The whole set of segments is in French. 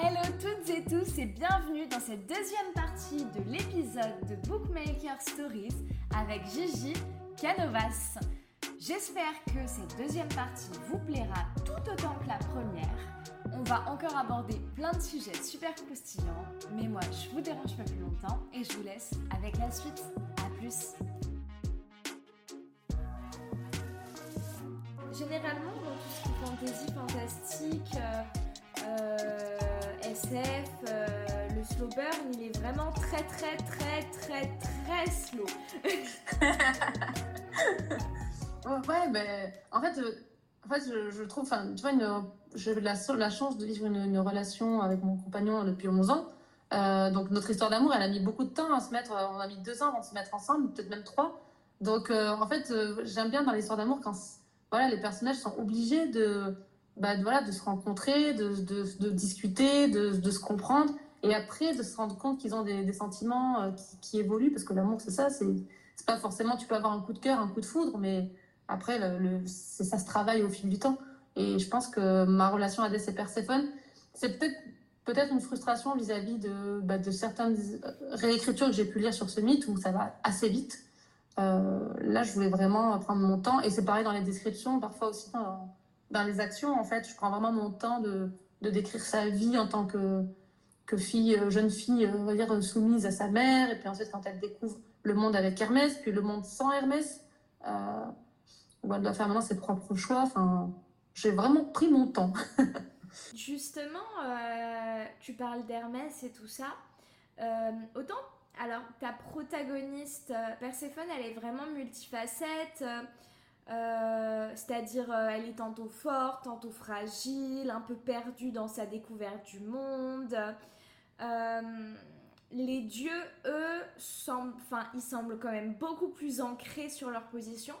Hello toutes et tous et bienvenue dans cette deuxième partie de l'épisode de Bookmaker Stories avec Gigi Canovas. J'espère que cette deuxième partie vous plaira tout autant que la première. On va encore aborder plein de sujets super croustillants, mais moi je vous dérange pas plus longtemps et je vous laisse avec la suite. A plus Généralement, dans tout ce qui est fantasy, fantastique, euh, euh, SF, euh, le slow burn, il est vraiment très très très très très slow. ouais, ben, en fait, en fait, je, trouve, enfin, tu vois, j'ai la, chance de vivre une, relation avec mon compagnon depuis 11 ans. Euh, donc notre histoire d'amour, elle a mis beaucoup de temps à se mettre. On a mis deux ans avant de se mettre ensemble, peut-être même trois. Donc euh, en fait, euh, j'aime bien dans l'histoire d'amour quand voilà les personnages sont obligés de, bah, de se rencontrer, de, discuter, de, se comprendre, et après de se rendre compte qu'ils ont des, sentiments qui, qui, évoluent parce que l'amour c'est ça, c'est pas forcément tu peux avoir un coup de cœur, un coup de foudre, mais après, le, ça se travaille au fil du temps. Et je pense que ma relation avec et Perséphone, c'est peut-être une frustration vis-à-vis de, bah, certaines réécritures que j'ai pu lire sur ce mythe où ça va assez vite. Euh, là, je voulais vraiment prendre mon temps. Et c'est pareil dans les descriptions, parfois aussi dans, dans, les actions. En fait, je prends vraiment mon temps de, de décrire sa vie en tant que, que fille, euh, jeune fille, euh, on va dire, soumise à sa mère. Et puis ensuite, quand elle découvre le monde avec Hermès, puis le monde sans Hermès. Euh, elle doit faire maintenant ses propres choix. Enfin, j'ai vraiment pris mon temps. Justement, euh, tu parles d'Hermès et tout ça. Euh, autant, alors ta protagoniste euh, Perséphone, elle est vraiment multifacette. C'est-à-dire, elle est tantôt forte, tantôt fragile, un peu perdue dans sa découverte du monde. les dieux, eux, semblent, enfin, ils semblent quand même beaucoup plus ancrés sur leur position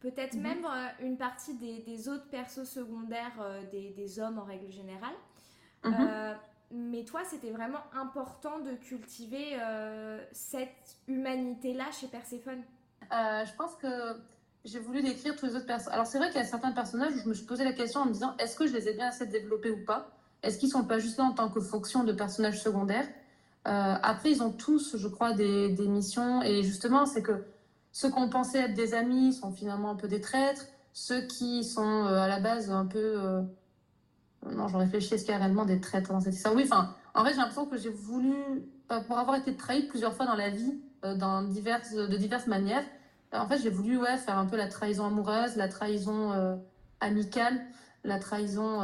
peut-être mhm. même euh, une partie des, autres persos secondaires euh, des, hommes en règle générale. Mhm. Euh, mais toi, c'était vraiment important de cultiver cette humanité-là chez Perséphone. je pense que j'ai voulu décrire tous les autres personnages. Alors c'est vrai qu'il y a certains personnages où je me suis posé la question en me disant est-ce que je les ai bien assez développés ou pas? Est-ce qu'ils sont pas juste là en tant que fonction de personnages secondaires? Après, ils ont tous, je crois, des, missions et justement, c'est que ceux qu'on pensait être des amis sont finalement un peu des traîtres. Ceux qui sont euh, à la base un peu. Euh, non, je réfléchis, est-ce qu'il y a réellement des traîtres dans cette histoire? Oui, enfin, en fait, j'ai l'impression que j'ai voulu, pour avoir été trahi plusieurs fois dans la vie, euh, de diverses manières, en fait, j'ai voulu ouais, faire un peu la trahison amoureuse, la trahison amicale, la trahison.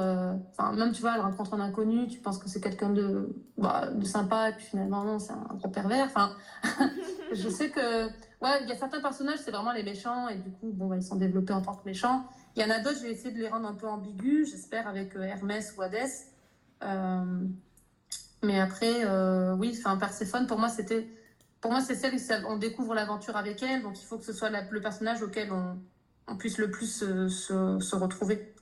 Enfin, même, tu vois, elle rencontre un inconnu, tu penses que c'est quelqu'un de, bah, de sympa, et puis finalement, non, c'est un gros pervers. Enfin, je sais que Ouais, il y a certains personnages, c'est vraiment les méchants, et du coup, bon, bah, ils sont développés en tant que méchants. Il y en a d'autres, je vais essayer de les rendre un peu ambigus, j'espère, avec euh, Hermès ou Hadès. Euh, mais après, euh, oui, enfin, Perséphone, pour moi, c'était. Pour moi, c'est celle on découvre l'aventure avec elle, donc il faut que ce soit le personnage auquel on, puisse le plus se, se, retrouver.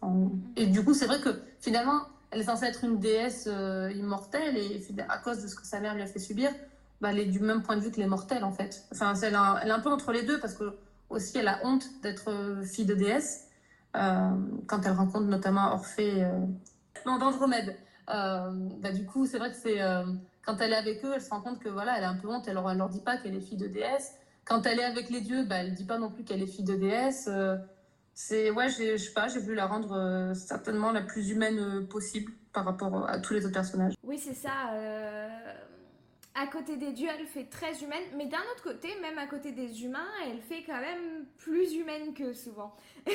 Et du coup, c'est vrai que finalement, elle est censée être une déesse immortelle, et à cause de ce que sa mère lui a fait subir, bah, elle est du même point de vue que les mortels, en fait. Enfin, elle, elle est un peu entre les deux parce que aussi elle a honte d'être euh, fille de déesse euh, quand elle rencontre notamment Orphée euh, non, d'Andromède. Euh, bah, du coup, c'est vrai que c'est quand elle est avec eux, elle se rend compte que voilà, elle a un peu honte. Elle leur, elle leur dit pas qu'elle est fille de déesse. Quand elle est avec les dieux, bah, elle dit pas non plus qu'elle est fille de déesse. c'est ouais, je sais pas, j'ai voulu la rendre certainement la plus humaine possible par rapport à tous les autres personnages. Oui, c'est ça à côté des dieux, elle fait très humaine, mais d'un autre côté, même à côté des humains, elle fait quand même plus humaine que souvent.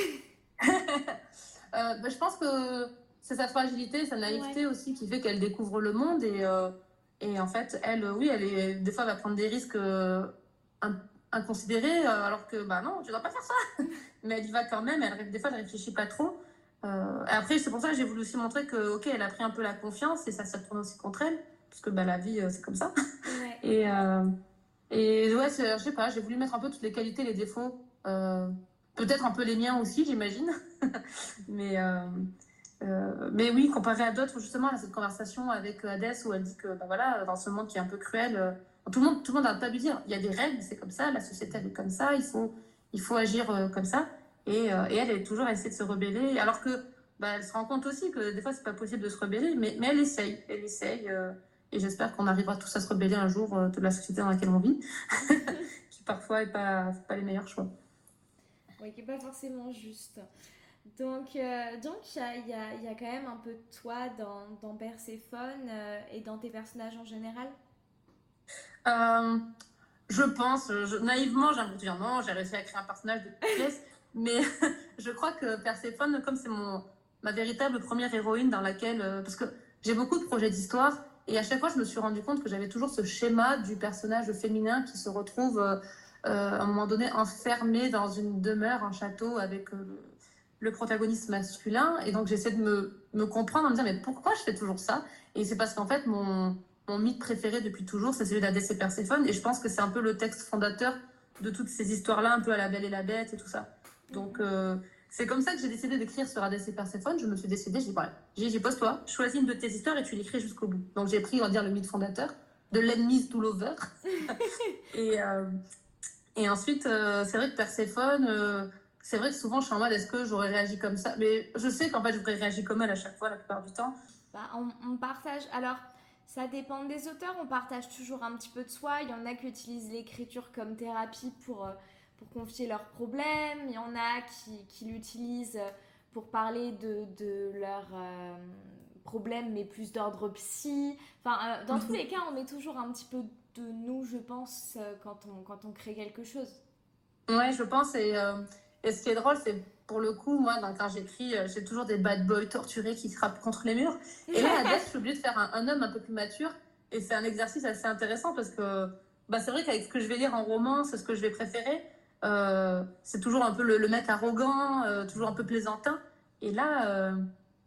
Euh, bah, je pense que c'est sa fragilité, sa naïveté aussi qui fait qu'elle découvre le monde et, euh, et en fait, elle, oui, elle est, des fois, elle va prendre des risques euh, inconsidérés alors que, bah non, tu dois pas faire ça. mais elle y va quand même, elle, des fois, elle réfléchit pas trop. après, c'est pour ça que j'ai voulu aussi montrer que, ok, elle a pris un peu la confiance et ça, ça tourne aussi contre elle parce que bah, la vie, euh, c'est comme ça. et, euh, et ouais, je sais pas, j'ai voulu mettre un peu toutes les qualités, les défauts. Euh, peut-être un peu les miens aussi, j'imagine. mais, mais oui, comparé à d'autres, justement, à cette conversation avec Hadès où elle dit que bah, voilà, dans ce monde qui est un peu cruel, tout le monde tout le monde pas dû dire il y a des règles, c'est comme ça, la société elle est comme ça, il faut, il faut agir comme ça. Et, et elle est toujours à essayer de se rebeller. Alors que bah, elle se rend compte aussi que des fois, c'est pas possible de se rebeller, mais, mais elle essaye. Elle essaye. et j'espère qu'on arrivera tous à se rebeller un jour de la société dans laquelle on vit, qui parfois n'est pas, pas les meilleurs choix. Oui, qui n'est pas forcément juste. Donc, euh, donc il y a, y, a, y a, quand même un peu de toi dans, dans Perséphone euh, et dans tes personnages en général? Euh, Je pense, naïvement, j'ai envie de dire non, j'ai réussi à créer un personnage de pièce, mais je crois que Perséphone, comme c'est mon ma véritable première héroïne dans laquelle. parce que j'ai beaucoup de projets d'histoire et à chaque fois, je me suis rendu compte que j'avais toujours ce schéma du personnage féminin qui se retrouve à un moment donné enfermé dans une demeure, un château avec le protagoniste masculin. Et donc, j'essaie de me, me, comprendre, en me dire, mais pourquoi je fais toujours ça? Et c'est parce qu'en fait, mon, mon, mythe préféré depuis toujours, c'est celui d'Hadès et Perséphone. Et je pense que c'est un peu le texte fondateur de toutes ces histoires-là, un peu à la Belle et la Bête et tout ça. Donc, euh, c'est comme ça que j'ai décidé d'écrire sur Hadès et Perséphone. Je me suis décidée, j'ai dit, voilà, j'ai pose-toi, choisis une de tes histoires et tu l'écris jusqu'au bout. Donc, j'ai pris, on va dire, le mythe fondateur de l'enemies to lover. et, euh, et ensuite, euh, c'est vrai que Perséphone c'est vrai que souvent je suis en mode est-ce que j'aurais réagi comme ça? Mais je sais qu'en fait j'aurais réagi comme elle à chaque fois la plupart du temps. Bah, on, partage. Alors ça dépend des auteurs, on partage toujours un petit peu de soi. Il y en a qui utilisent l'écriture comme thérapie pour, euh, pour confier leurs problèmes. Il y en a qui, qui l'utilisent pour parler de, de leurs euh, problèmes, mais plus d'ordre psy. Enfin, euh, dans tous les cas, on met toujours un petit peu de nous, je pense, quand on, quand on crée quelque chose. Ouais, je pense. Et et ce qui est drôle, c'est pour le coup, moi, quand j'écris, euh, j'ai toujours des bad boys torturés qui frappent contre les murs. Et là, à Death, suis obligée de faire un, homme un peu plus mature. Et c'est un exercice assez intéressant parce que bah, c'est vrai qu'avec ce que je vais lire en roman, c'est ce que je vais préférer. Euh, c'est toujours un peu le, mec arrogant, euh, toujours un peu plaisantin. Et là,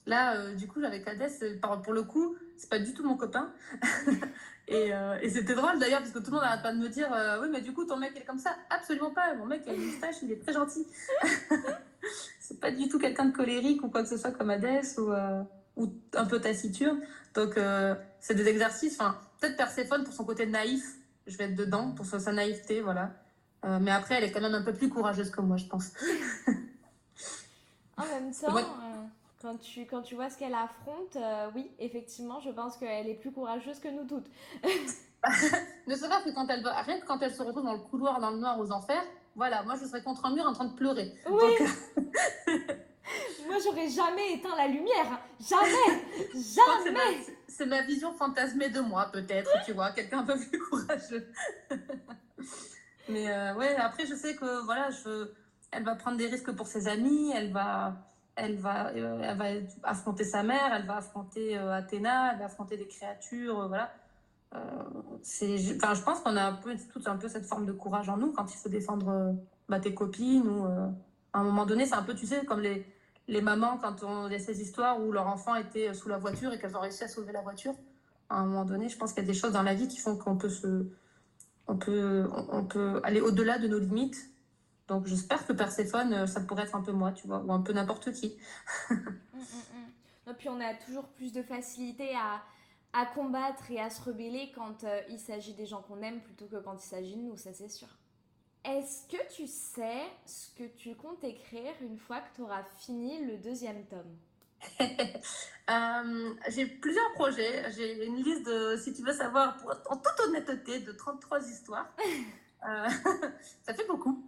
là du coup, avec Hades, pour le coup, c'est pas du tout mon copain. Euh, et, c'était drôle d'ailleurs, parce que tout le monde n'arrête pas de me dire euh, Oui, mais du coup, ton mec est comme ça. Absolument pas. Mon mec a une moustache, il est très gentil. c'est pas du tout quelqu'un de colérique ou quoi que ce soit comme Hades ou, euh, ou un peu taciturne. Donc, c'est des exercices. Enfin, peut-être Perséphone pour son côté naïf, je vais être dedans, pour sa naïveté, voilà. mais après, elle est quand même un peu plus courageuse que moi, je pense. en même temps. Quand tu, quand tu vois ce qu'elle affronte, euh, oui, effectivement, je pense qu'elle est plus courageuse que nous toutes. ne serait-ce que quand elle va, rien que quand elle se retrouve dans le couloir, dans le noir, aux enfers, voilà, moi je serais contre un mur en train de pleurer. Oui. Euh, moi j'aurais jamais éteint la lumière, jamais, jamais. C'est ma, vision fantasmée de moi, peut-être, tu vois, quelqu'un un peu plus courageux. Mais euh, ouais, après je sais que voilà, je, elle va prendre des risques pour ses amis, elle va elle va, euh, elle va affronter sa mère, elle va affronter euh, Athéna, elle va affronter des créatures, euh, voilà. enfin, je pense qu'on a un peu, tout un peu cette forme de courage en nous quand il faut défendre bah, tes copines ou à un moment donné, c'est un peu, tu sais, comme les, les mamans quand on a ces histoires où leur enfant était sous la voiture et qu'elles ont réussi à sauver la voiture. À un moment donné, je pense qu'il y a des choses dans la vie qui font qu'on peut se, on peut, on peut aller au-delà de nos limites donc j'espère que Perséphone, euh, ça pourrait être un peu moi, tu vois, ou un peu n'importe qui. Et mm, mm, mm. puis on a toujours plus de facilité à, à combattre et à se rebeller quand euh, il s'agit des gens qu'on aime plutôt que quand il s'agit de nous, ça c'est sûr. Est-ce que tu sais ce que tu comptes écrire une fois que tu auras fini le deuxième tome? Euh, J'ai plusieurs projets. J'ai une liste de, si tu veux savoir, en toute honnêteté, de 33 histoires. ça fait beaucoup.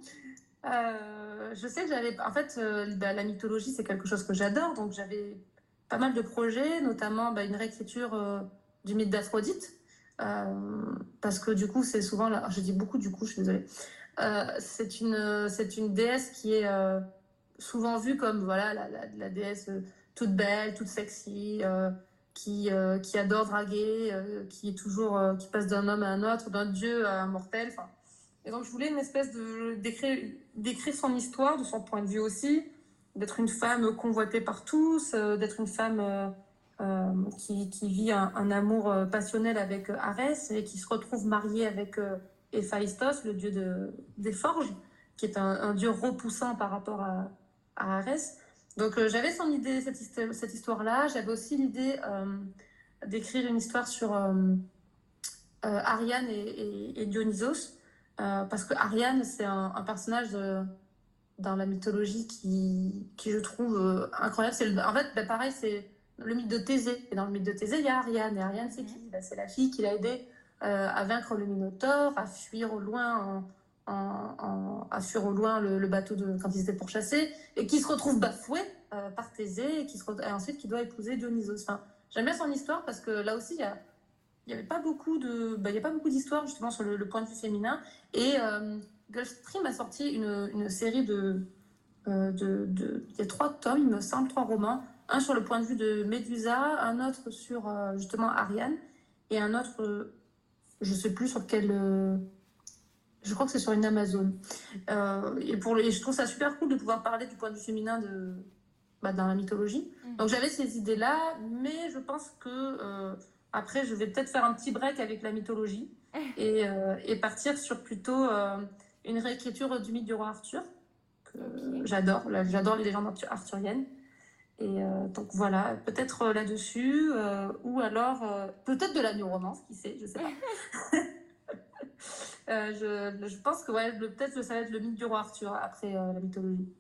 Euh, je sais que j'avais. En fait, euh, bah, la mythologie, c'est quelque chose que j'adore. Donc, j'avais pas mal de projets, notamment bah, une réécriture euh, du mythe d'Aphrodite. parce que du coup, c'est souvent. Là, je dis beaucoup du coup, je suis désolée. c'est une, c'est une déesse qui est souvent vue comme voilà, la, la, déesse toute belle, toute sexy. qui, qui adore draguer, qui est toujours qui passe d'un homme à un autre, d'un dieu à un mortel. Et donc, je voulais une espèce de d'écrire son histoire, de son point de vue aussi, d'être une femme convoitée par tous, euh, d'être une femme euh, euh, qui, qui, vit un, amour passionnel avec Arès et qui se retrouve mariée avec Héphaïstos, le dieu de, des forges, qui est un, dieu repoussant par rapport à, à Arès. Donc, j'avais son idée, cette, cette histoire-là. J'avais aussi l'idée d'écrire une histoire sur Ariane et Dionysos. Euh, parce que Ariane, c'est un, personnage de, dans la mythologie qui, qui je trouve euh, incroyable. C'est en fait, bah, pareil, c'est le mythe de Thésée. Et dans le mythe de Thésée, il y a Ariane. Et Ariane, c'est qui? Bah, C'est la fille qui l'a aidé euh, à vaincre le Minotaure, à fuir au loin, en, en, à fuir au loin le, bateau de, quand ils étaient pourchassés, et qui se retrouve bafoué par Thésée, et, qui se, et ensuite qui doit épouser Dionysos. Enfin, J'aime bien son histoire parce que là aussi, il y a il n'y avait pas beaucoup de, bah, il y a pas beaucoup d'histoires justement sur le, point de vue féminin. Et euh, Gulfstream a sorti une, une série de, euh, de, de, il y a trois tomes, il me semble, trois romans. Un sur le point de vue de Médusa, un autre sur euh, justement Ariane, et un autre, je sais plus sur quel, je crois que c'est sur une Amazon. et pour je trouve ça super cool de pouvoir parler du point de vue féminin de, bah, dans la mythologie. Mm. Donc j'avais ces idées-là, mais je pense que après, je vais peut-être faire un petit break avec la mythologie et, euh, et partir sur plutôt euh, une réécriture du mythe du roi Arthur, que j'adore. J'adore les légendes arthuriennes. Et euh, donc voilà, peut-être là-dessus, ou alors peut-être de la new romance, qui sait, je sais pas. je, je, pense que ouais, peut-être que ça va être le mythe du roi Arthur après la mythologie.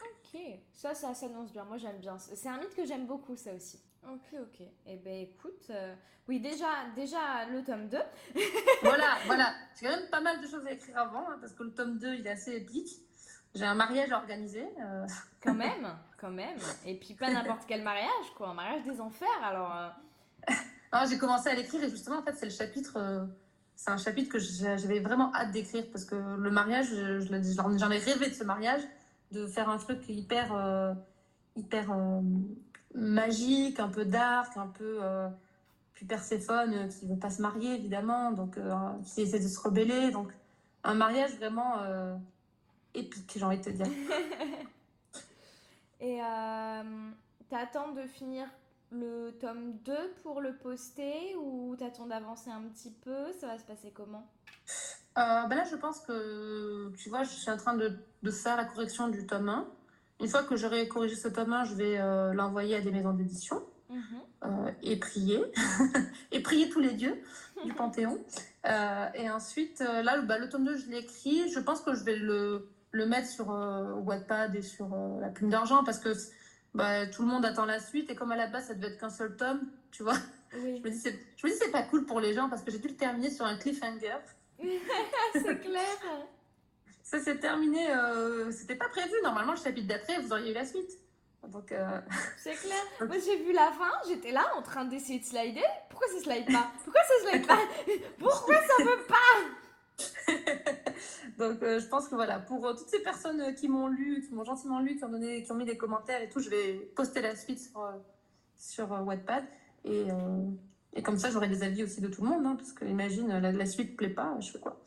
Ok, ça, ça s'annonce bien. Moi, j'aime bien. C'est un mythe que j'aime beaucoup, ça aussi. Ok, ok. Eh ben écoute, euh, oui, déjà, déjà le tome 2. voilà, voilà. J'ai quand même pas mal de choses à écrire avant, hein, parce que le tome 2, il est assez épique. J'ai un mariage organisé. Euh. Quand même, quand même. Et puis pas n'importe quel mariage, quoi. Un mariage des enfers, alors. Euh. j'ai commencé à l'écrire et justement, en fait, c'est le chapitre. C'est un chapitre que j'avais vraiment hâte d'écrire parce que le mariage, j'en ai rêvé de ce mariage, de faire un truc hyper, hyper magique, un peu dark, un peu. Euh, puis Perséphone euh, qui veut pas se marier, évidemment, donc euh, qui essaie de se rebeller. Donc, un mariage vraiment épique, j'ai envie de te dire. Et t'attends de finir le tome 2 pour le poster ou t'attends d'avancer un petit peu? Ça va se passer comment? Ben Là, je pense que, tu vois, je suis en train de, de faire la correction du tome 1. Une fois que j'aurai corrigé ce tome 1, je vais euh, l'envoyer à des maisons d'édition mhm. euh, et prier. et prier tous les dieux du Panthéon. Euh, et ensuite, là, bah, le tome 2, je l'écris. Je pense que je vais le, le mettre sur Wattpad et sur la plume d'argent parce que bah, tout le monde attend la suite. Et comme à la base, ça devait être qu'un seul tome, tu vois. Je me dis, c'est pas cool pour les gens parce que j'ai dû le terminer sur un cliffhanger. c'est clair. Ça s'est terminé, euh, c'était pas prévu. Normalement, le chapitre d'après, vous auriez eu la suite. Donc, euh... C'est clair. Moi, j'ai vu la fin, j'étais là en train d'essayer de slider. Pourquoi ça slide pas Pourquoi ça slide pas Pourquoi ça veut pas Donc, euh, je pense que voilà, pour euh, toutes ces personnes qui m'ont lu, qui m'ont gentiment lu, qui ont, donné, qui ont mis des commentaires et tout, je vais poster la suite sur, sur Wattpad. Et, et comme ça, j'aurai des avis aussi de tout le monde, hein, parce que imagine, la, la suite plaît pas, je fais quoi?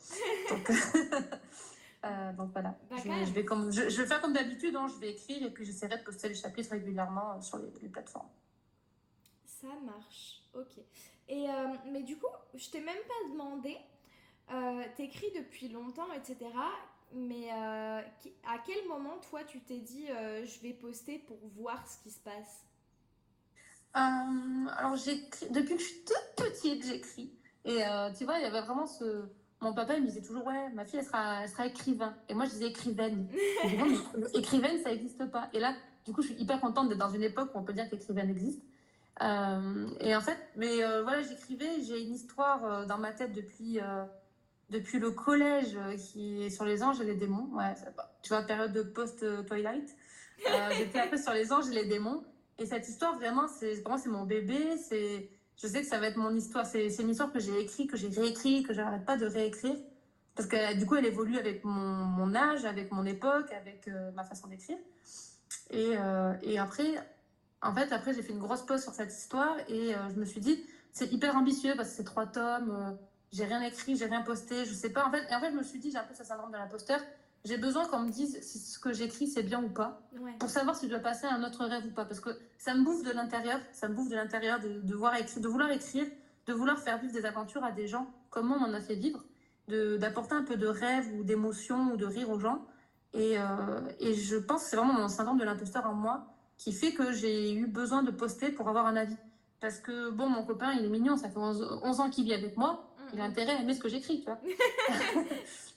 Donc, euh, donc voilà, je, vais comme, je, vais faire comme d'habitude, hein, je vais écrire et puis j'essaierai de poster les chapitres régulièrement euh, sur les, plateformes. Ça marche, ok. Et, euh, mais du coup, je t'ai même pas demandé, t'écris depuis longtemps, etc. Mais à quel moment, toi, tu t'es dit, je vais poster pour voir ce qui se passe? Alors, depuis que je suis toute petite, j'écris. Et tu vois, il y avait vraiment ce mon papa, il me disait toujours, ouais, ma fille, elle sera, elle sera écrivain. Et moi, je disais écrivaine. écrivaine, ça n'existe pas. Et là, du coup, je suis hyper contente d'être dans une époque où on peut dire qu'écrivaine existe. Euh, et en fait, mais euh, voilà, j'écrivais, j'ai une histoire euh, dans ma tête depuis, depuis le collège qui est sur les anges et les démons. Ouais, tu vois, période de post-Twilight. J'étais après sur les anges et les démons. Et cette histoire, vraiment, c'est vraiment c'est mon bébé. C'est je sais que ça va être mon histoire. C'est une histoire que j'ai écrite, que j'ai réécrit, que j'arrête pas de réécrire. Parce que du coup, elle évolue avec mon, âge, avec mon époque, avec euh, ma façon d'écrire. Et, euh, et, après, en fait, après, j'ai fait une grosse pause sur cette histoire et euh, je me suis dit, c'est hyper ambitieux parce que c'est trois tomes, j'ai rien écrit, j'ai rien posté, je sais pas. En fait, et en fait, je me suis dit, j'ai un peu ce syndrome de l'imposteur j'ai besoin qu'on me dise si ce que j'écris c'est bien ou pas, pour savoir si je dois passer à un autre rêve ou pas. Parce que ça me bouffe de l'intérieur, ça me bouffe de l'intérieur de, de, voir écrire, de vouloir écrire, de vouloir faire vivre des aventures à des gens comme on m'en a fait vivre, d'apporter un peu de rêve ou d'émotion ou de rire aux gens. Et, euh, et je pense que c'est vraiment mon syndrome de l'imposteur en moi qui fait que j'ai eu besoin de poster pour avoir un avis. Parce que, bon, mon copain, il est mignon, ça fait 11, ans qu'il vit avec moi, il a mm. intérêt à aimer ce que j'écris, tu vois.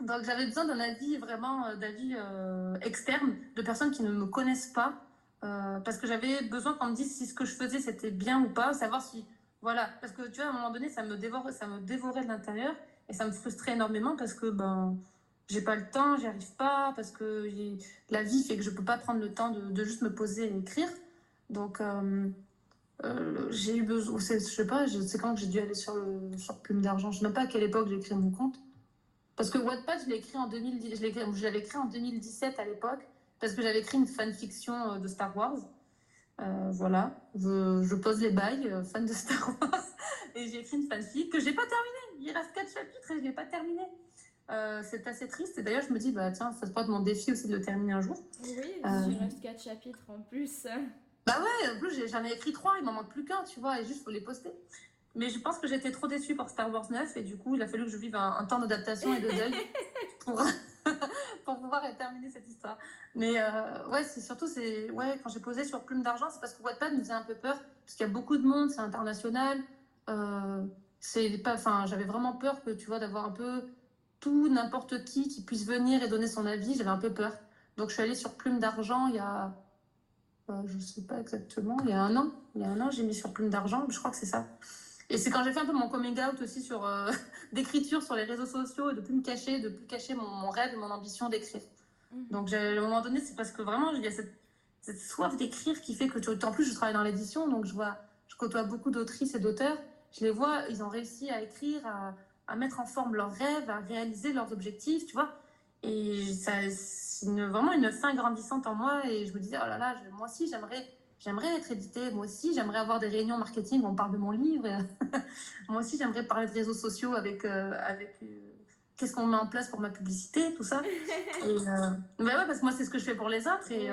Donc j'avais besoin d'un avis vraiment, euh, d'avis euh, externe, de personnes qui ne me connaissent pas, euh, parce que j'avais besoin qu'on me dise si ce que je faisais c'était bien ou pas, savoir si, voilà, parce que tu vois, à un moment donné, ça me dévorait, ça me dévorait de l'intérieur et ça me frustrait énormément parce que ben, j'ai pas le temps, j'y arrive pas, parce que la vie fait que je peux pas prendre le temps de, juste me poser et écrire. Donc euh, j'ai eu besoin, je sais pas, c'est quand que j'ai dû aller sur, le, sur Plume d'Argent, je sais même pas à quelle époque j'ai créé mon compte. Parce que Wattpad, je l'ai écrit en 2010, je l'avais écrit en 2017 à l'époque, parce que j'avais écrit une fanfiction euh, de Star Wars. Euh, voilà, je, je, pose les bails, euh, fan de Star Wars, et j'ai écrit une fanfic que j'ai pas terminée. Il reste 4 chapitres et je l'ai pas terminée. Euh, c'est assez triste. Et d'ailleurs, je me dis, bah tiens, ça se être mon défi aussi de le terminer un jour. Oui, il reste 4 chapitres en plus. Bah ouais, en plus j'en ai écrit 3, il m'en manque plus qu'un, tu vois, et juste faut les poster. Mais je pense que j'étais trop déçue par Star Wars 9 et du coup, il a fallu que je vive un, un temps d'adaptation et de deuil pour, pour pouvoir terminer cette histoire. Mais euh, ouais, c'est surtout, c'est ouais, quand j'ai posé sur Plume d'Argent, c'est parce que Wattpad me faisait un peu peur, parce qu'il y a beaucoup de monde, c'est international. Euh, c'est pas, enfin, j'avais vraiment peur que tu vois d'avoir un peu tout, n'importe qui qui puisse venir et donner son avis. J'avais un peu peur. Donc je suis allée sur Plume d'Argent il y a, euh, je sais pas exactement, il y a un an. Il y a un an, j'ai mis sur Plume d'Argent, je crois que c'est ça. Et c'est quand j'ai fait un peu mon coming out aussi sur euh, d'écriture sur les réseaux sociaux et de plus me cacher, de plus cacher mon, mon rêve et mon ambition d'écrire. Mmh. Donc à un moment donné, c'est parce que vraiment il y a cette, cette soif d'écrire qui fait que en plus je travaille dans l'édition, donc je vois, je côtoie beaucoup d'autrices et d'auteurs. Je les vois, ils ont réussi à écrire, à, à, mettre en forme leurs rêves, à réaliser leurs objectifs, tu vois. Et ça, c'est vraiment une fin grandissante en moi. Et je me disais, oh là là, je, moi aussi j'aimerais j'aimerais être édité, moi aussi, j'aimerais avoir des réunions marketing où on parle de mon livre. moi aussi, j'aimerais parler de réseaux sociaux avec, euh, avec euh, qu'est-ce qu'on met en place pour ma publicité, tout ça. Et, euh, bah ouais, parce que moi, c'est ce que je fais pour les autres. Et,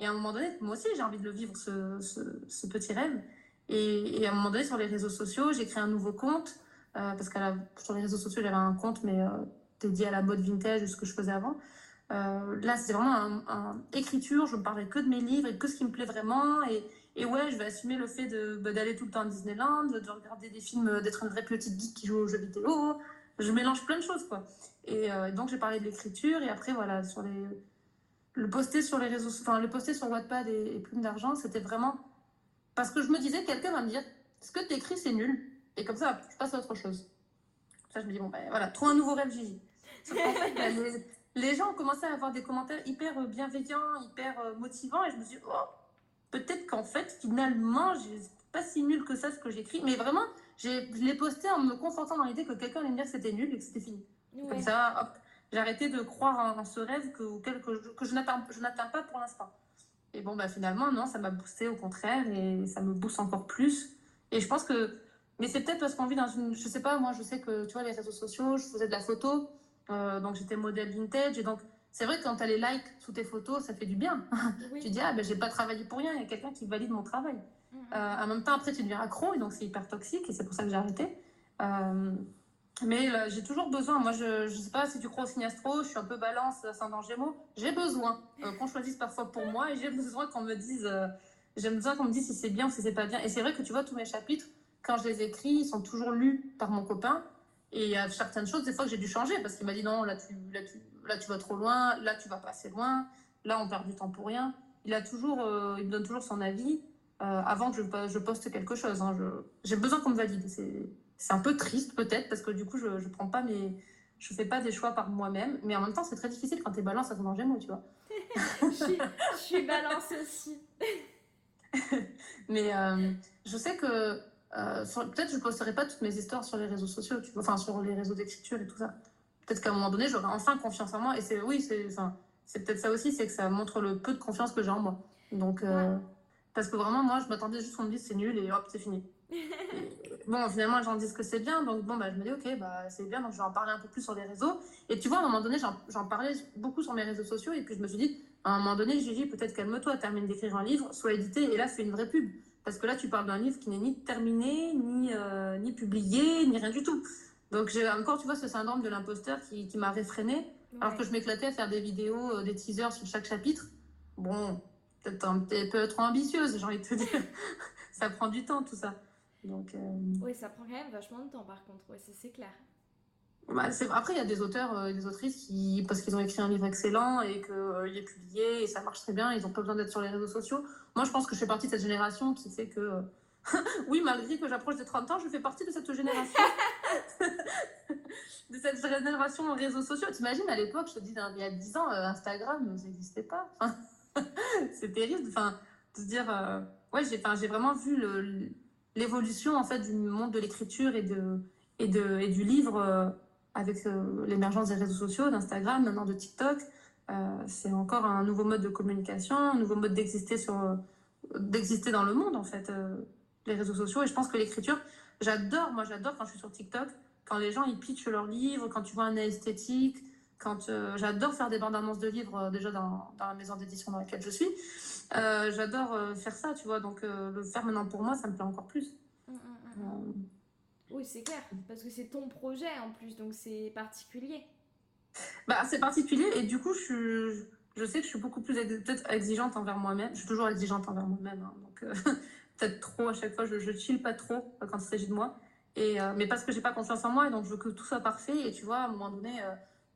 et à un moment donné, moi aussi, j'ai envie de le vivre, ce, ce, ce petit rêve. Et, et, à un moment donné, sur les réseaux sociaux, j'ai créé un nouveau compte. Parce que sur les réseaux sociaux, j'avais un compte, mais dédié à la mode vintage, ce que je faisais avant. Euh, là, c'est vraiment un, un, écriture. Je ne parlerai que de mes livres et que ce qui me plaît vraiment. Et, et ouais, je vais assumer le fait bah, d'aller tout le temps à Disneyland, de regarder des films, d'être une vraie petite geek qui joue aux jeux vidéo. Je mélange plein de choses, quoi. Et euh, donc, j'ai parlé de l'écriture. Et après, voilà, sur les... le poster sur les réseaux, enfin, le poster sur Wattpad et, et Plume d'Argent, c'était vraiment parce que je me disais, quelqu'un va me dire, ce que tu écris, c'est nul. Et comme ça, je passe à autre chose. Ça, je me dis, bon, ben voilà, trouve un nouveau rêve, Gigi. En fait, les, les gens ont commencé à avoir des commentaires hyper euh, bienveillants, hyper euh, motivants, et je me suis dit, oh, peut-être qu'en fait, finalement, c'est pas si nul que ça ce que j'écris, mais vraiment, je l'ai posté en me confortant dans l'idée que quelqu'un allait me dire que c'était nul et que c'était fini. Ouais. Comme ça, hop, j'ai arrêté de croire en, en ce rêve que, que, que, que je n'atteins pas pour l'instant. Et bon, bah finalement, non, ça m'a boosté au contraire, et ça me booste encore plus. Et je pense que, mais c'est peut-être parce qu'on vit dans une, je sais pas, moi, je sais que, tu vois, les réseaux sociaux, je faisais de la photo, euh, donc j'étais modèle vintage. Et donc, c'est vrai que quand tu as les likes sous tes photos, ça fait du bien. Oui. tu dis, ah ben j'ai pas travaillé pour rien, il y a quelqu'un qui valide mon travail. Mm -hmm. euh, en même temps, après, tu deviens accro, et donc c'est hyper toxique, et c'est pour ça que j'ai arrêté. Euh, mais j'ai toujours besoin, moi je, je sais pas si tu crois au signe astro, je suis un peu balance, ascendant gémeaux, j'ai besoin qu'on choisisse parfois pour moi, et j'ai besoin qu'on me dise, j'ai besoin qu'on me dise si c'est bien ou si c'est pas bien. Et c'est vrai que tu vois, tous mes chapitres, quand je les écris, ils sont toujours lus par mon copain, et il y a certaines choses, des fois, que j'ai dû changer parce qu'il m'a dit non, là tu, là, tu, là, tu vas trop loin, là, tu vas pas assez loin, là, on perd du temps pour rien. Il, a toujours, euh, il me donne toujours son avis euh, avant que je, je, poste quelque chose. Hein. J'ai besoin qu'on me valide. C'est un peu triste, peut-être, parce que du coup, je ne prends pas mes. Je fais pas des choix par moi-même, mais en même temps, c'est très difficile quand tu es balance à ton gémeaux, tu vois. je, suis, je suis balance aussi. mais euh, je sais que euh, peut-être je ne posterai pas toutes mes histoires sur les réseaux sociaux, tu vois, enfin sur les réseaux d'écriture et tout ça. Peut-être qu'à un moment donné, j'aurai enfin confiance en moi. Et c'est oui, c'est enfin, peut-être ça aussi, c'est que ça montre le peu de confiance que j'ai en moi. Donc, euh, ouais. parce que vraiment, moi, je m'attendais juste qu'on me dise c'est nul et hop, c'est fini. bon, finalement, j'en dis que c'est bien, donc bon, bah, je me dis ok, bah, c'est bien, donc je vais en parler un peu plus sur les réseaux. Et tu vois, à un moment donné, j'en parlais beaucoup sur mes réseaux sociaux, et puis je me suis dit, à un moment donné, Gigi, peut-être calme-toi, termine d'écrire un livre, soit édité, et là, fais une vraie pub. Parce que là, tu parles d'un livre qui n'est ni terminé, ni, euh, ni publié, ni rien du tout. Donc j'ai encore, tu vois, ce syndrome de l'imposteur qui, qui m'a réfréné, ouais. alors que je m'éclatais à faire des vidéos, euh, des teasers sur chaque chapitre. Bon, peut-être un petit peu trop ambitieuse, j'ai envie de te dire. ça prend du temps, tout ça. Donc, euh... Oui, ça prend quand même vachement de temps, par contre, ouais, c'est clair. Bah, après, il y a des auteurs et des autrices qui, parce qu'ils ont écrit un livre excellent et qu'il est publié et ça marche très bien, ils n'ont pas besoin d'être sur les réseaux sociaux. Moi, je pense que je fais partie de cette génération qui fait que, oui, malgré que j'approche des 30 ans, je fais partie de cette génération. de cette génération réseaux sociaux. T'imagines, à l'époque, je te dis, il y a 10 ans, Instagram, n'existait pas. c'est terrible. Enfin, de se dire, ouais, j'ai, vraiment vu l'évolution en fait du monde de l'écriture et de et de et du livre euh, avec euh, l'émergence des réseaux sociaux, d'Instagram, maintenant de TikTok. Euh, c'est encore un nouveau mode de communication, un nouveau mode d'exister sur d'exister dans le monde en fait les réseaux sociaux et je pense que l'écriture j'adore moi j'adore quand je suis sur TikTok quand les gens ils pitchent leurs livres quand tu vois un esthétique quand j'adore faire des bandes annonces de livres déjà dans, dans la maison d'édition dans laquelle je suis euh, j'adore euh, faire ça, tu vois. Donc, euh, le faire maintenant pour moi, ça me plaît encore plus. Mmh, mmh, mmh. Oui, c'est clair. Parce que c'est ton projet en plus, donc c'est particulier. Bah, c'est particulier et du coup, je, je sais que je suis beaucoup plus peut-être exigeante envers moi-même. Je suis toujours exigeante envers moi-même. Hein, donc, peut-être trop à chaque fois. Je, je chill pas trop quand il s'agit de moi. Et, mais parce que j'ai pas confiance en moi et donc je veux que tout soit parfait. Et tu vois, à un moment donné,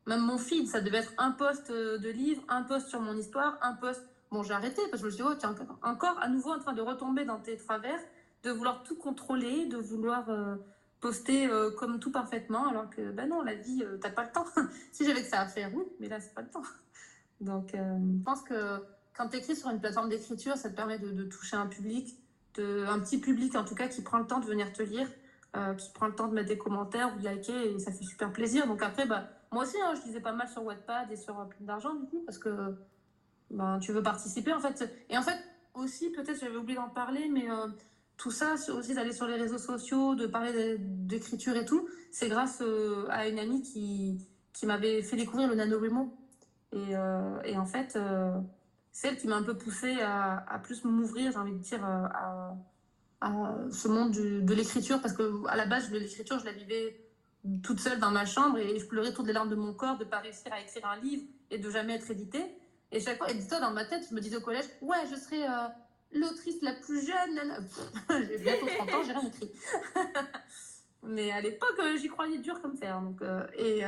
même mon feed, ça devait être un post de livre, un post sur mon histoire, un post Bon, j'ai arrêté parce que je me suis dit, oh, tu es encore à nouveau en train de retomber dans tes travers, de vouloir tout contrôler, de vouloir euh, poster euh, comme tout parfaitement, alors que, ben non, la vie, euh, t'as pas le temps. si j'avais que ça à faire, oui, mais là, c'est pas le temps. Donc, je pense que quand tu écris sur une plateforme d'écriture, ça te permet de, toucher un public, de, un petit public en tout cas, qui prend le temps de venir te lire, qui prend le temps de mettre des commentaires ou de liker, et ça fait super plaisir. Donc après, bah, moi aussi, hein, je lisais pas mal sur Wattpad et sur Plein d'argent, du coup, parce que ben, tu veux participer en fait. Et en fait, aussi, peut-être j'avais oublié d'en parler, mais euh, tout ça, aussi d'aller sur les réseaux sociaux, de parler d'écriture et tout, c'est grâce euh, à une amie qui, qui m'avait fait découvrir le NaNoWriMo. Et, euh, et en fait, c'est elle qui m'a un peu poussé à, plus m'ouvrir, j'ai envie de dire, à, à ce monde de l'écriture, parce que à la base, l'écriture, je la vivais toute seule dans ma chambre et je pleurais toutes les larmes de mon corps de ne pas réussir à écrire un livre et de jamais être édité. Et chaque fois, dis-toi, dans ma tête, je me disais au collège, ouais, je serai euh, l'autrice la plus jeune. j'ai bientôt 30 ans, j'ai rien écrit. Mais à l'époque, euh, j'y croyais dur comme fer. Donc, euh, et,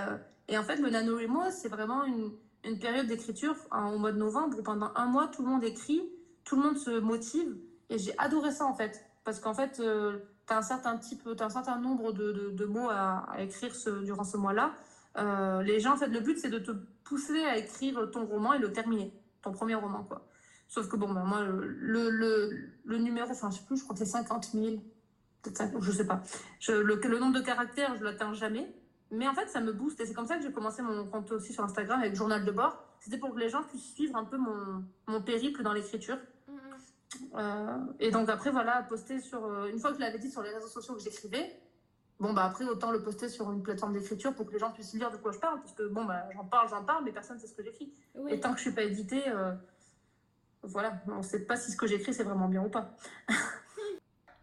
et, en fait, le nano moi, c'est vraiment une, une période d'écriture au mois de novembre où pendant un mois, tout le monde écrit, tout le monde se motive. Et j'ai adoré ça, en fait. Parce qu'en fait, tu as un certain type, as un certain nombre de, de, de mots à, à écrire ce, durant ce mois-là. les gens, en fait, le but, c'est de te pousser à écrire ton roman et le terminer, ton premier roman, quoi. Sauf que bon, ben, moi, le, le, le, numéro, enfin, je sais plus, je crois que c'est 50 000, peut-être je sais pas. Je, le, le nombre de caractères, je l'atteins jamais. Mais en fait, ça me booste. Et c'est comme ça que j'ai commencé mon compte aussi sur Instagram avec Journal de bord. C'était pour que les gens puissent suivre un peu mon, mon périple dans l'écriture. Mm-hmm. Euh, et donc après, voilà, poster sur. Euh, une fois que je l'avais dit sur les réseaux sociaux que j'écrivais, Bon, bah après, autant le poster sur une plateforme d'écriture pour que les gens puissent lire de quoi je parle, parce que bon, bah, j'en parle, j'en parle, mais personne ne sait ce que j'écris. Et tant que je suis pas éditée, euh, voilà, on ne sait pas si ce que j'écris c'est vraiment bien ou pas.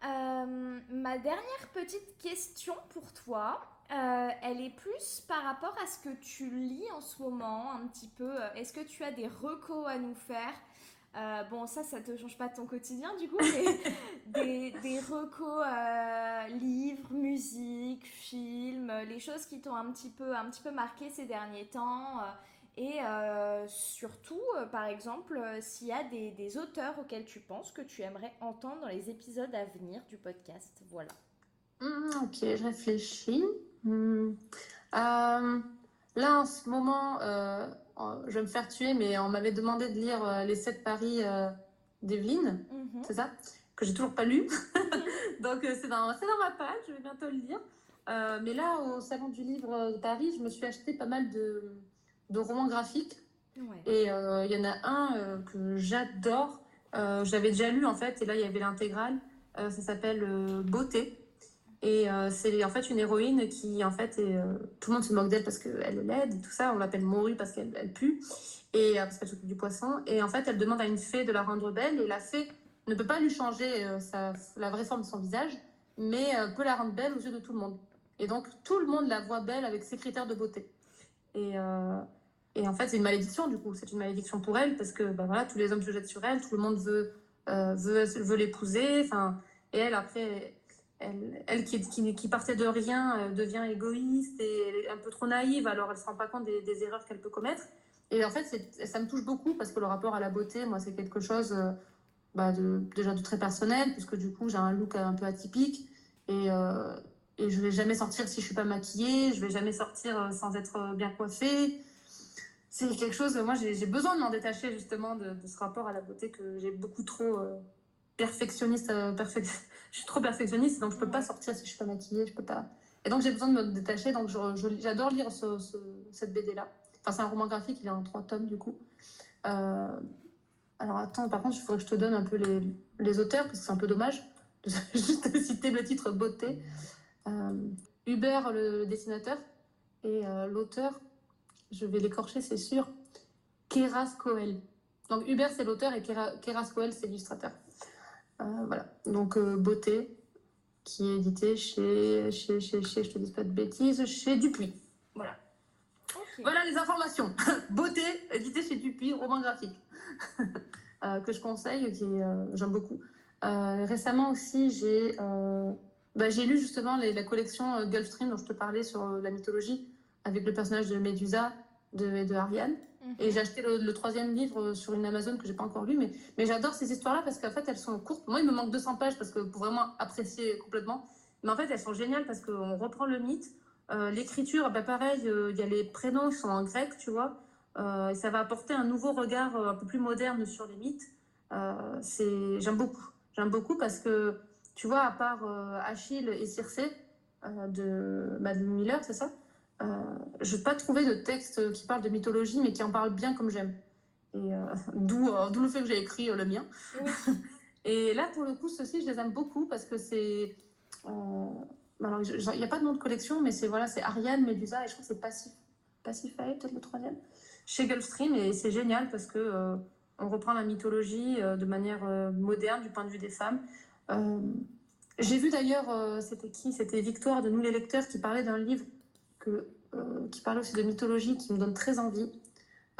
Euh, ma dernière petite question pour toi, euh, elle est plus par rapport à ce que tu lis en ce moment, un petit peu. Est-ce que tu as des recos à nous faire? Euh, bon, ça, ça te change pas ton quotidien du coup, mais des, des recos, euh, livres, musique, films, les choses qui t'ont un petit peu, un petit peu marqué ces derniers temps. Euh, et surtout, par exemple, s'il y a des, des, auteurs auxquels tu penses que tu aimerais entendre dans les épisodes à venir du podcast. Voilà. Mmh, ok, je réfléchis. Mmh. là, en ce moment je vais me faire tuer, mais on m'avait demandé de lire euh, Les Sept Paris euh, d'Evelyne, mhm. c'est ça? Que j'ai toujours pas lu. Donc euh, c'est dans, dans ma page, je vais bientôt le lire. mais là, au Salon du Livre de Paris, je me suis acheté pas mal de, de romans graphiques. Et il y en a un que j'adore. J'avais déjà lu en fait, et là il y avait l'intégrale. ça s'appelle Beauté. Et euh, c'est en fait une héroïne qui, en fait, est, euh, tout le monde se moque d'elle parce qu'elle est laide et tout ça. On l'appelle Morue parce qu'elle elle pue et euh, parce qu'elle s'occupe du poisson. Et en fait, elle demande à une fée de la rendre belle et la fée ne peut pas lui changer sa, la vraie forme de son visage, mais peut la rendre belle aux yeux de tout le monde. Et donc, tout le monde la voit belle avec ses critères de beauté. Et, et en fait, c'est une malédiction, du coup. C'est une malédiction pour elle parce que bah, voilà, tous les hommes se jettent sur elle, tout le monde veut, veut, veut l'épouser. Et elle, après elle, elle qui, qui, partait de rien euh, devient égoïste et un peu trop naïve, alors elle ne se rend pas compte des, erreurs qu'elle peut commettre. Et en fait, ça me touche beaucoup parce que le rapport à la beauté, moi, c'est quelque chose euh, bah, de, déjà de très personnel, puisque du coup, j'ai un look un peu atypique et, euh, et je ne vais jamais sortir si je ne suis pas maquillée, je ne vais jamais sortir sans être bien coiffée. C'est quelque chose, moi, j'ai besoin de m'en détacher justement de, de, ce rapport à la beauté que j'ai beaucoup trop perfectionniste, euh, je suis trop perfectionniste, donc je peux pas sortir si je suis pas maquillée, je peux pas. Et donc j'ai besoin de me détacher, donc j'adore lire ce, cette BD là. Enfin, c'est un roman graphique, il est en trois tomes du coup. Euh, alors attends, par contre, il faudrait que je te donne un peu les, les auteurs, parce que c'est un peu dommage de juste citer le titre beauté. Euh, Hubert, le, dessinateur, et l'auteur, je vais l'écorcher, c'est sûr, Keras Coel. Donc Hubert, c'est l'auteur et Keras Coel, c'est l'illustrateur. Euh, voilà. Donc, euh, Beauté, qui est édité chez, chez, chez, chez, je te dis pas de bêtises, chez Dupuis. Voilà. Voilà les informations. Beauté, édité chez Dupuis, roman graphique. euh, que je conseille, qui euh, j'aime beaucoup. Euh, récemment aussi, j'ai bah, j'ai lu justement les, la collection Gulfstream dont je te parlais sur la mythologie, avec le personnage de Médusa de, de Ariane. Et j'ai acheté le, troisième livre sur une Amazon que j'ai pas encore lu, mais, mais j'adore ces histoires-là parce qu'en fait elles sont courtes. Moi, il me manque 200 pages parce que pour vraiment apprécier complètement. Mais en fait, elles sont géniales parce qu'on reprend le mythe. Euh, L'écriture, bah, pareil, euh, il y a les prénoms qui sont en grec, tu vois. Euh, et ça va apporter un nouveau regard euh, un peu plus moderne sur les mythes. Euh, J'aime beaucoup. J'aime beaucoup parce que, tu vois, à part Achille et Circé de Madeleine Miller, c'est ça? Euh, je n'ai pas trouvé de texte qui parle de mythologie, mais qui en parle bien comme j'aime. Et euh, d'où euh, le fait que j'ai écrit le mien. Oui. et là, pour le coup, ceux-ci, je les aime beaucoup parce que c'est. il n'y a pas de nom de collection, mais c'est voilà, c'est Ariane, Medusa, et je crois que c'est Passif, Pacify, peut-être le troisième, chez Gulfstream, et c'est génial parce que on reprend la mythologie de manière moderne du point de vue des femmes. J'ai vu d'ailleurs, c'était qui? C'était Victoire de Nous les lecteurs qui parlait d'un livre que, euh, qui parle aussi de mythologie qui me donne très envie,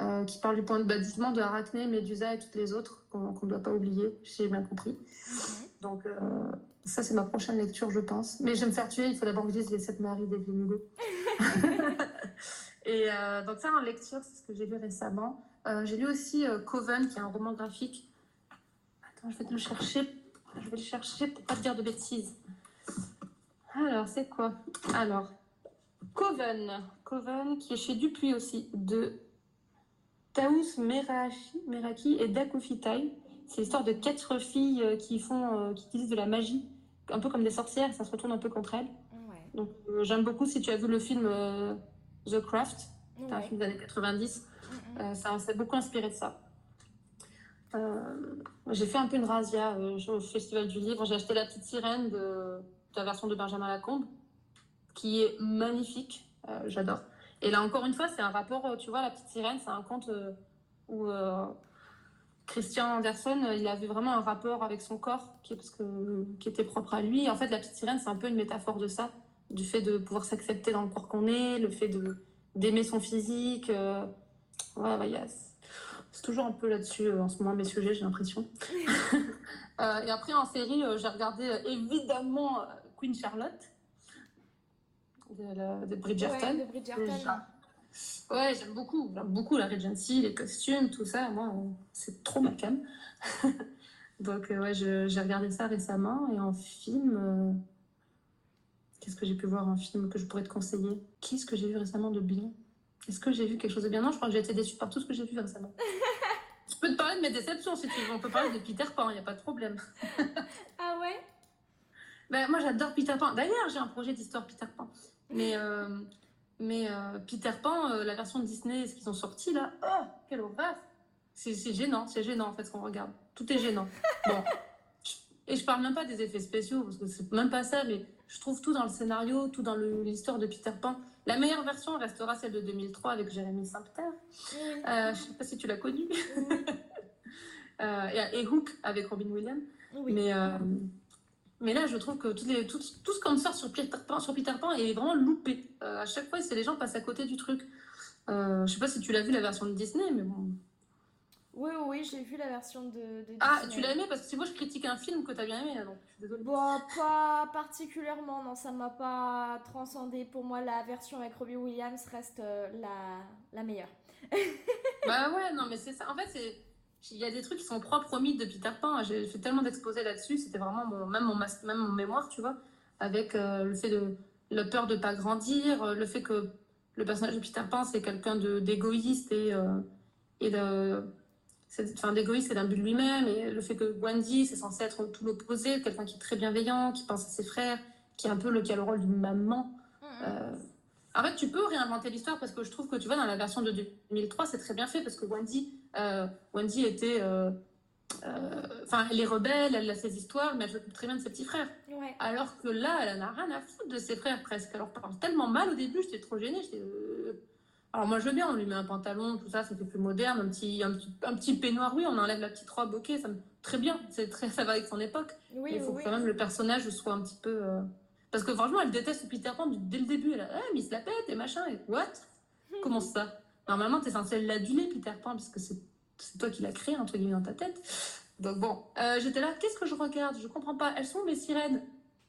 euh, qui parle du point de bah, justement de Arachné, Médusa et toutes les autres qu'on ne doit pas oublier, j'ai bien compris. Donc euh, ça c'est ma prochaine lecture je pense. Mais je vais me faire tuer, il faut d'abord que je lise les sept maris des Hugo. et donc ça en lecture, c'est ce que j'ai lu récemment. j'ai lu aussi Coven, qui est un roman graphique. Attends, je vais te le chercher. Je vais le chercher pour pas te dire de bêtises. Alors, c'est quoi? Alors, Coven, Coven qui est chez Dupuis aussi, de Taous Meraki, Meraki et Dakufitai. C'est l'histoire de quatre filles euh, qui font, euh, qui utilisent de la magie, un peu comme des sorcières, ça se retourne un peu contre elles. Ouais. Donc euh, j'aime beaucoup si tu as vu le film euh, The Craft, ouais. un film des années 90, mm -hmm. ça s'est beaucoup inspiré de ça. J'ai fait un peu une razzia au Festival du Livre, j'ai acheté La Petite Sirène de, la version de Benjamin Lacombe qui est magnifique. Euh, J'adore. Et là, encore une fois, c'est un rapport, euh, tu vois, La Petite Sirène, c'est un conte euh, où euh, Christian Anderson, il avait vraiment un rapport avec son corps qui, était propre à lui. En fait, La Petite Sirène, c'est un peu une métaphore de ça, du fait de pouvoir s'accepter dans le corps qu'on est, le fait d'aimer son physique. Euh, ouais, ouais, yes. C'est toujours un peu là-dessus en ce moment mes sujets, j'ai l'impression. euh, et après, en série, j'ai regardé évidemment Queen Charlotte de, la, de Bridgerton. Ouais, de Bridgerton. Ouais, j'aime beaucoup. J'aime beaucoup la Regency, les costumes, tout ça. Moi, c'est trop ma cam. Donc, euh, ouais, j'ai regardé ça récemment. Et en film, euh... qu'est-ce que j'ai pu voir en film que je pourrais te conseiller? Qu'est-ce que j'ai vu récemment de bien? Est-ce que j'ai vu quelque chose de bien? Non, je crois que j'ai été déçue par tout ce que j'ai vu récemment. je peux te parler de mes déceptions si tu veux. On peut parler de Peter Pan, il n'y a pas de problème. ah ouais? Ben, Moi, j'adore Peter Pan. D'ailleurs, j'ai un projet d'histoire Peter Pan. Mais, euh, mais euh, Peter Pan, euh, la version de Disney, ce qu'ils ont sorti là, oh, quelle horreur C'est gênant, c'est gênant en fait ce qu'on regarde. Tout est gênant. Bon. Et je parle même pas des effets spéciaux, parce que c'est même pas ça, mais je trouve tout dans le scénario, tout dans l'histoire de Peter Pan. La meilleure version restera celle de 2003 avec Jérémy Saint-Pierre. Euh, je sais pas si tu l'as connue. euh, et, Hook avec Robin Williams. Oui. Mais, euh, mais là, je trouve que tout, les, tout, tout ce qu'on sort sur Peter, Pan, sur Peter Pan est vraiment loupé. À chaque fois, c'est les gens passent à côté du truc. Je sais pas si tu l'as vu la version de Disney, mais bon. Oui, oui, j'ai vu la version de, Ah, tu l'as aimé Parce que moi je critique un film que tu as bien aimé, donc je suis désolée. Bon, pas particulièrement, non, ça m'a pas transcendé. Pour moi, la version avec Robbie Williams reste euh, la, la meilleure. bah ouais, non, mais c'est ça. En fait, c'est. Il y a des trucs qui sont propres au mythe de Peter Pan. J'ai fait tellement d'exposés là-dessus. C'était vraiment mon, même, mon, même mon mémoire, tu vois. Avec euh, le fait de. La peur de pas grandir, euh, le fait que le personnage de Peter Pan, c'est quelqu'un d'égoïste et, et de enfin, d'égoïste et d'un but de lui-même. Et le fait que Wendy, c'est censé être tout l'opposé, quelqu'un qui est très bienveillant, qui pense à ses frères, qui est un peu le, qui a le rôle d'une maman. Mm, mm. Euh, en fait, tu peux réinventer l'histoire parce que je trouve que tu vois, dans la version de 2003, c'est très bien fait parce que Wendy, euh, Wendy était. Euh, enfin, elle est rebelle, elle a ses histoires, mais elle s'occupe très bien de ses petits frères. Alors que là, elle n'a rien à foutre de ses frères presque. Elle leur parle tellement mal au début, j'étais trop gênée. Alors moi je veux bien, on lui met un pantalon, tout ça, c'était plus moderne, un petit, un, petit, un petit peignoir, oui, on enlève la petite robe, ok, ça me... très bien, c'est très, ça va avec son époque. Oui, il faut quand même le personnage soit un petit peu... Euh, parce que franchement, elle déteste Peter Pan dès le début, elle a ah, mais il se la pète et machin, et what? Comment ça? Normalement, t'es censé l'aduler, Peter Pan, puisque c'est toi qui l'as créé, entre guillemets, dans ta tête. Donc bon, euh, j'étais là, qu'est-ce que je regarde? Je comprends pas, elles sont mes sirènes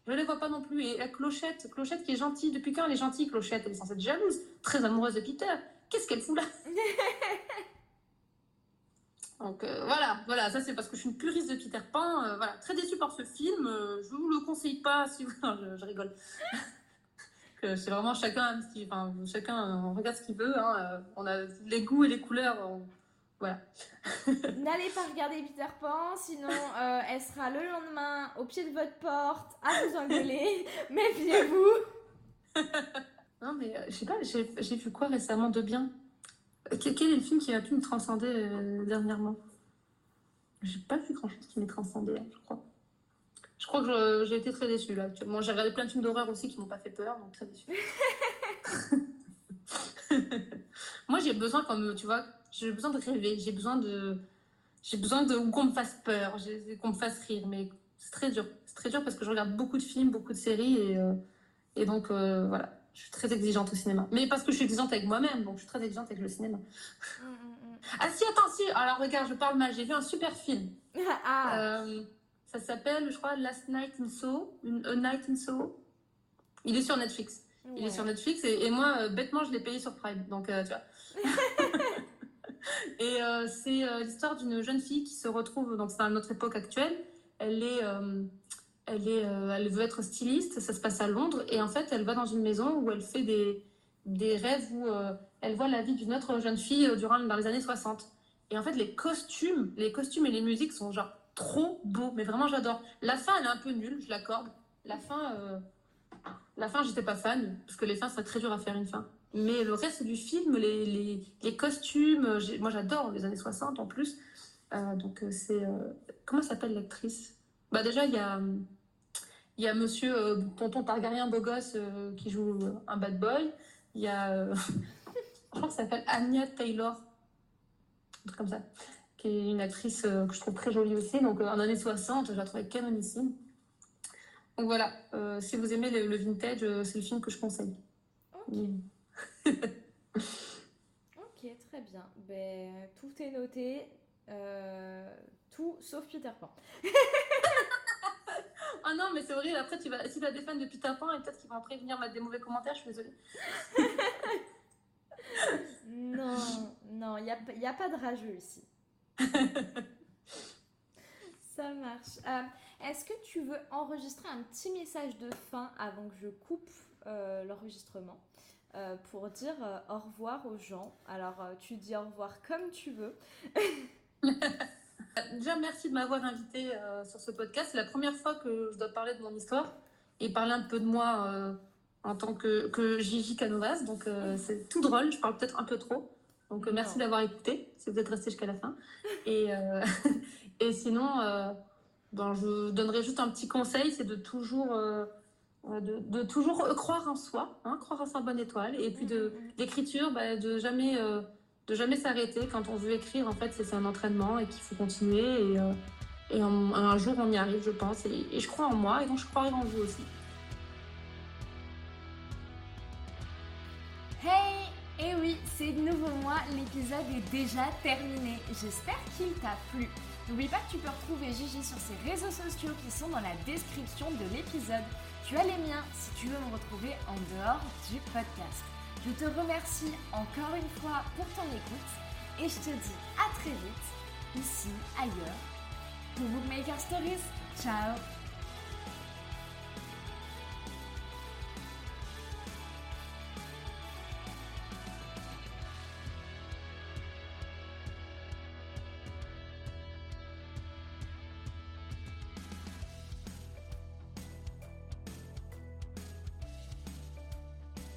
je ne les vois pas non plus. Et la Clochette, Clochette qui est gentille. Depuis quand elle est gentille, Clochette? Elle est censée être jalouse, très amoureuse de Peter. Qu'est-ce qu'elle fout là? Donc euh, voilà, voilà, ça c'est parce que je suis une puriste de Peter Pan. Euh, voilà, très déçue par ce film. Euh, je vous le conseille pas si vous... je, rigole. c'est vraiment chacun, enfin, chacun on regarde ce qu'il veut. Hein, on a les goûts et les couleurs. Voilà. N'allez pas regarder Peter Pan, sinon euh, elle sera le lendemain au pied de votre porte à vous engueuler. Méfiez-vous. non, mais euh, je sais pas, j'ai vu quoi récemment de bien? Euh, quel, est le film qui a pu me transcender dernièrement? J'ai pas vu grand chose qui m'ait transcendé, hein, je crois. Je crois que j'ai été très déçue là. Moi, j'ai regardé plein de films d'horreur aussi qui m'ont pas fait peur, donc très déçue. Moi, j'ai besoin, comme tu vois, j'ai besoin de rêver, j'ai besoin de. J'ai besoin de qu'on me fasse peur, qu'on me fasse rire, mais c'est très dur. C'est très dur parce que je regarde beaucoup de films, beaucoup de séries et, euh, et donc euh, voilà, je suis très exigeante au cinéma. Mais parce que je suis exigeante avec moi-même, donc je suis très exigeante avec le cinéma. Mm, mm, mm. Ah si, attends, si, alors regarde, je parle mal, j'ai vu un super film. ah. Euh, ça s'appelle, je crois, Last Night in Soho, A Night in Soho. Il est sur Netflix. Il est sur Netflix et, et moi, bêtement, je l'ai payé sur Prime. Donc, tu vois. Et euh, c'est euh, l'histoire d'une jeune fille qui se retrouve, donc c'est à notre époque actuelle, elle est, euh, elle est, elle veut être styliste, ça se passe à Londres, et en fait elle va dans une maison où elle fait des, des rêves où elle voit la vie d'une autre jeune fille durant dans les années 60. Et en fait les costumes, les costumes et les musiques sont genre trop beaux, mais vraiment j'adore. La fin elle est un peu nulle, je l'accorde. La fin, la fin j'étais pas fan parce que les fins c'est très dur à faire une fin. Mais le reste du film, les, les, les costumes, moi j'adore les années 60 en plus. Euh, donc euh, c'est. Euh, comment s'appelle l'actrice? Bah déjà, il y a, y a monsieur Tonton Targaryen beau gosse qui joue un bad boy. Il y a. je crois que ça s'appelle Anya Taylor. Un truc comme ça. Qui est une actrice que je trouve très jolie aussi. Donc en années 60, je la trouvais canonissime. Donc voilà, si vous aimez le, vintage, c'est le film que je conseille. Ok, très bien. Ben, tout est noté. Euh, tout sauf Peter Pan. oh non, mais c'est horrible. Après, tu vas, si tu as des fans de Peter Pan, et peut-être qu'ils vont après venir mettre des mauvais commentaires, je suis désolée. non, non, il n'y a, y a pas de rageux ici. Ça marche. Euh, est-ce que tu veux enregistrer un petit message de fin avant que je coupe euh, l'enregistrement? Euh, pour dire euh, au revoir aux gens. Alors, euh, tu dis au revoir comme tu veux. Déjà, merci de m'avoir invité sur ce podcast. C'est la première fois que je dois parler de mon histoire et parler un peu de moi en tant que, que Gigi Canovas. Donc, c'est tout drôle. Je parle peut-être un peu trop. Donc, merci d'avoir écouté, si vous êtes resté jusqu'à la fin. Et, et sinon, ben, je donnerai juste un petit conseil c'est de toujours euh, de, toujours croire en soi, hein, croire en sa bonne étoile, et puis de l'écriture, bah, de jamais euh, de jamais s'arrêter quand on veut écrire. En fait, c'est un entraînement et qu'il faut continuer. Et, euh, et un, jour, on y arrive, je pense. Et, et, je crois en moi, et donc je crois en vous aussi. Hey Et oui, c'est de nouveau moi, l'épisode est déjà terminé. J'espère qu'il t'a plu. N'oublie pas que tu peux retrouver Gigi sur ses réseaux sociaux qui sont dans la description de l'épisode. Tu as les miens si tu veux me retrouver en dehors du podcast. Je te remercie encore une fois pour ton écoute et je te dis à très vite, ici, ailleurs, pour Bookmaker Stories. Ciao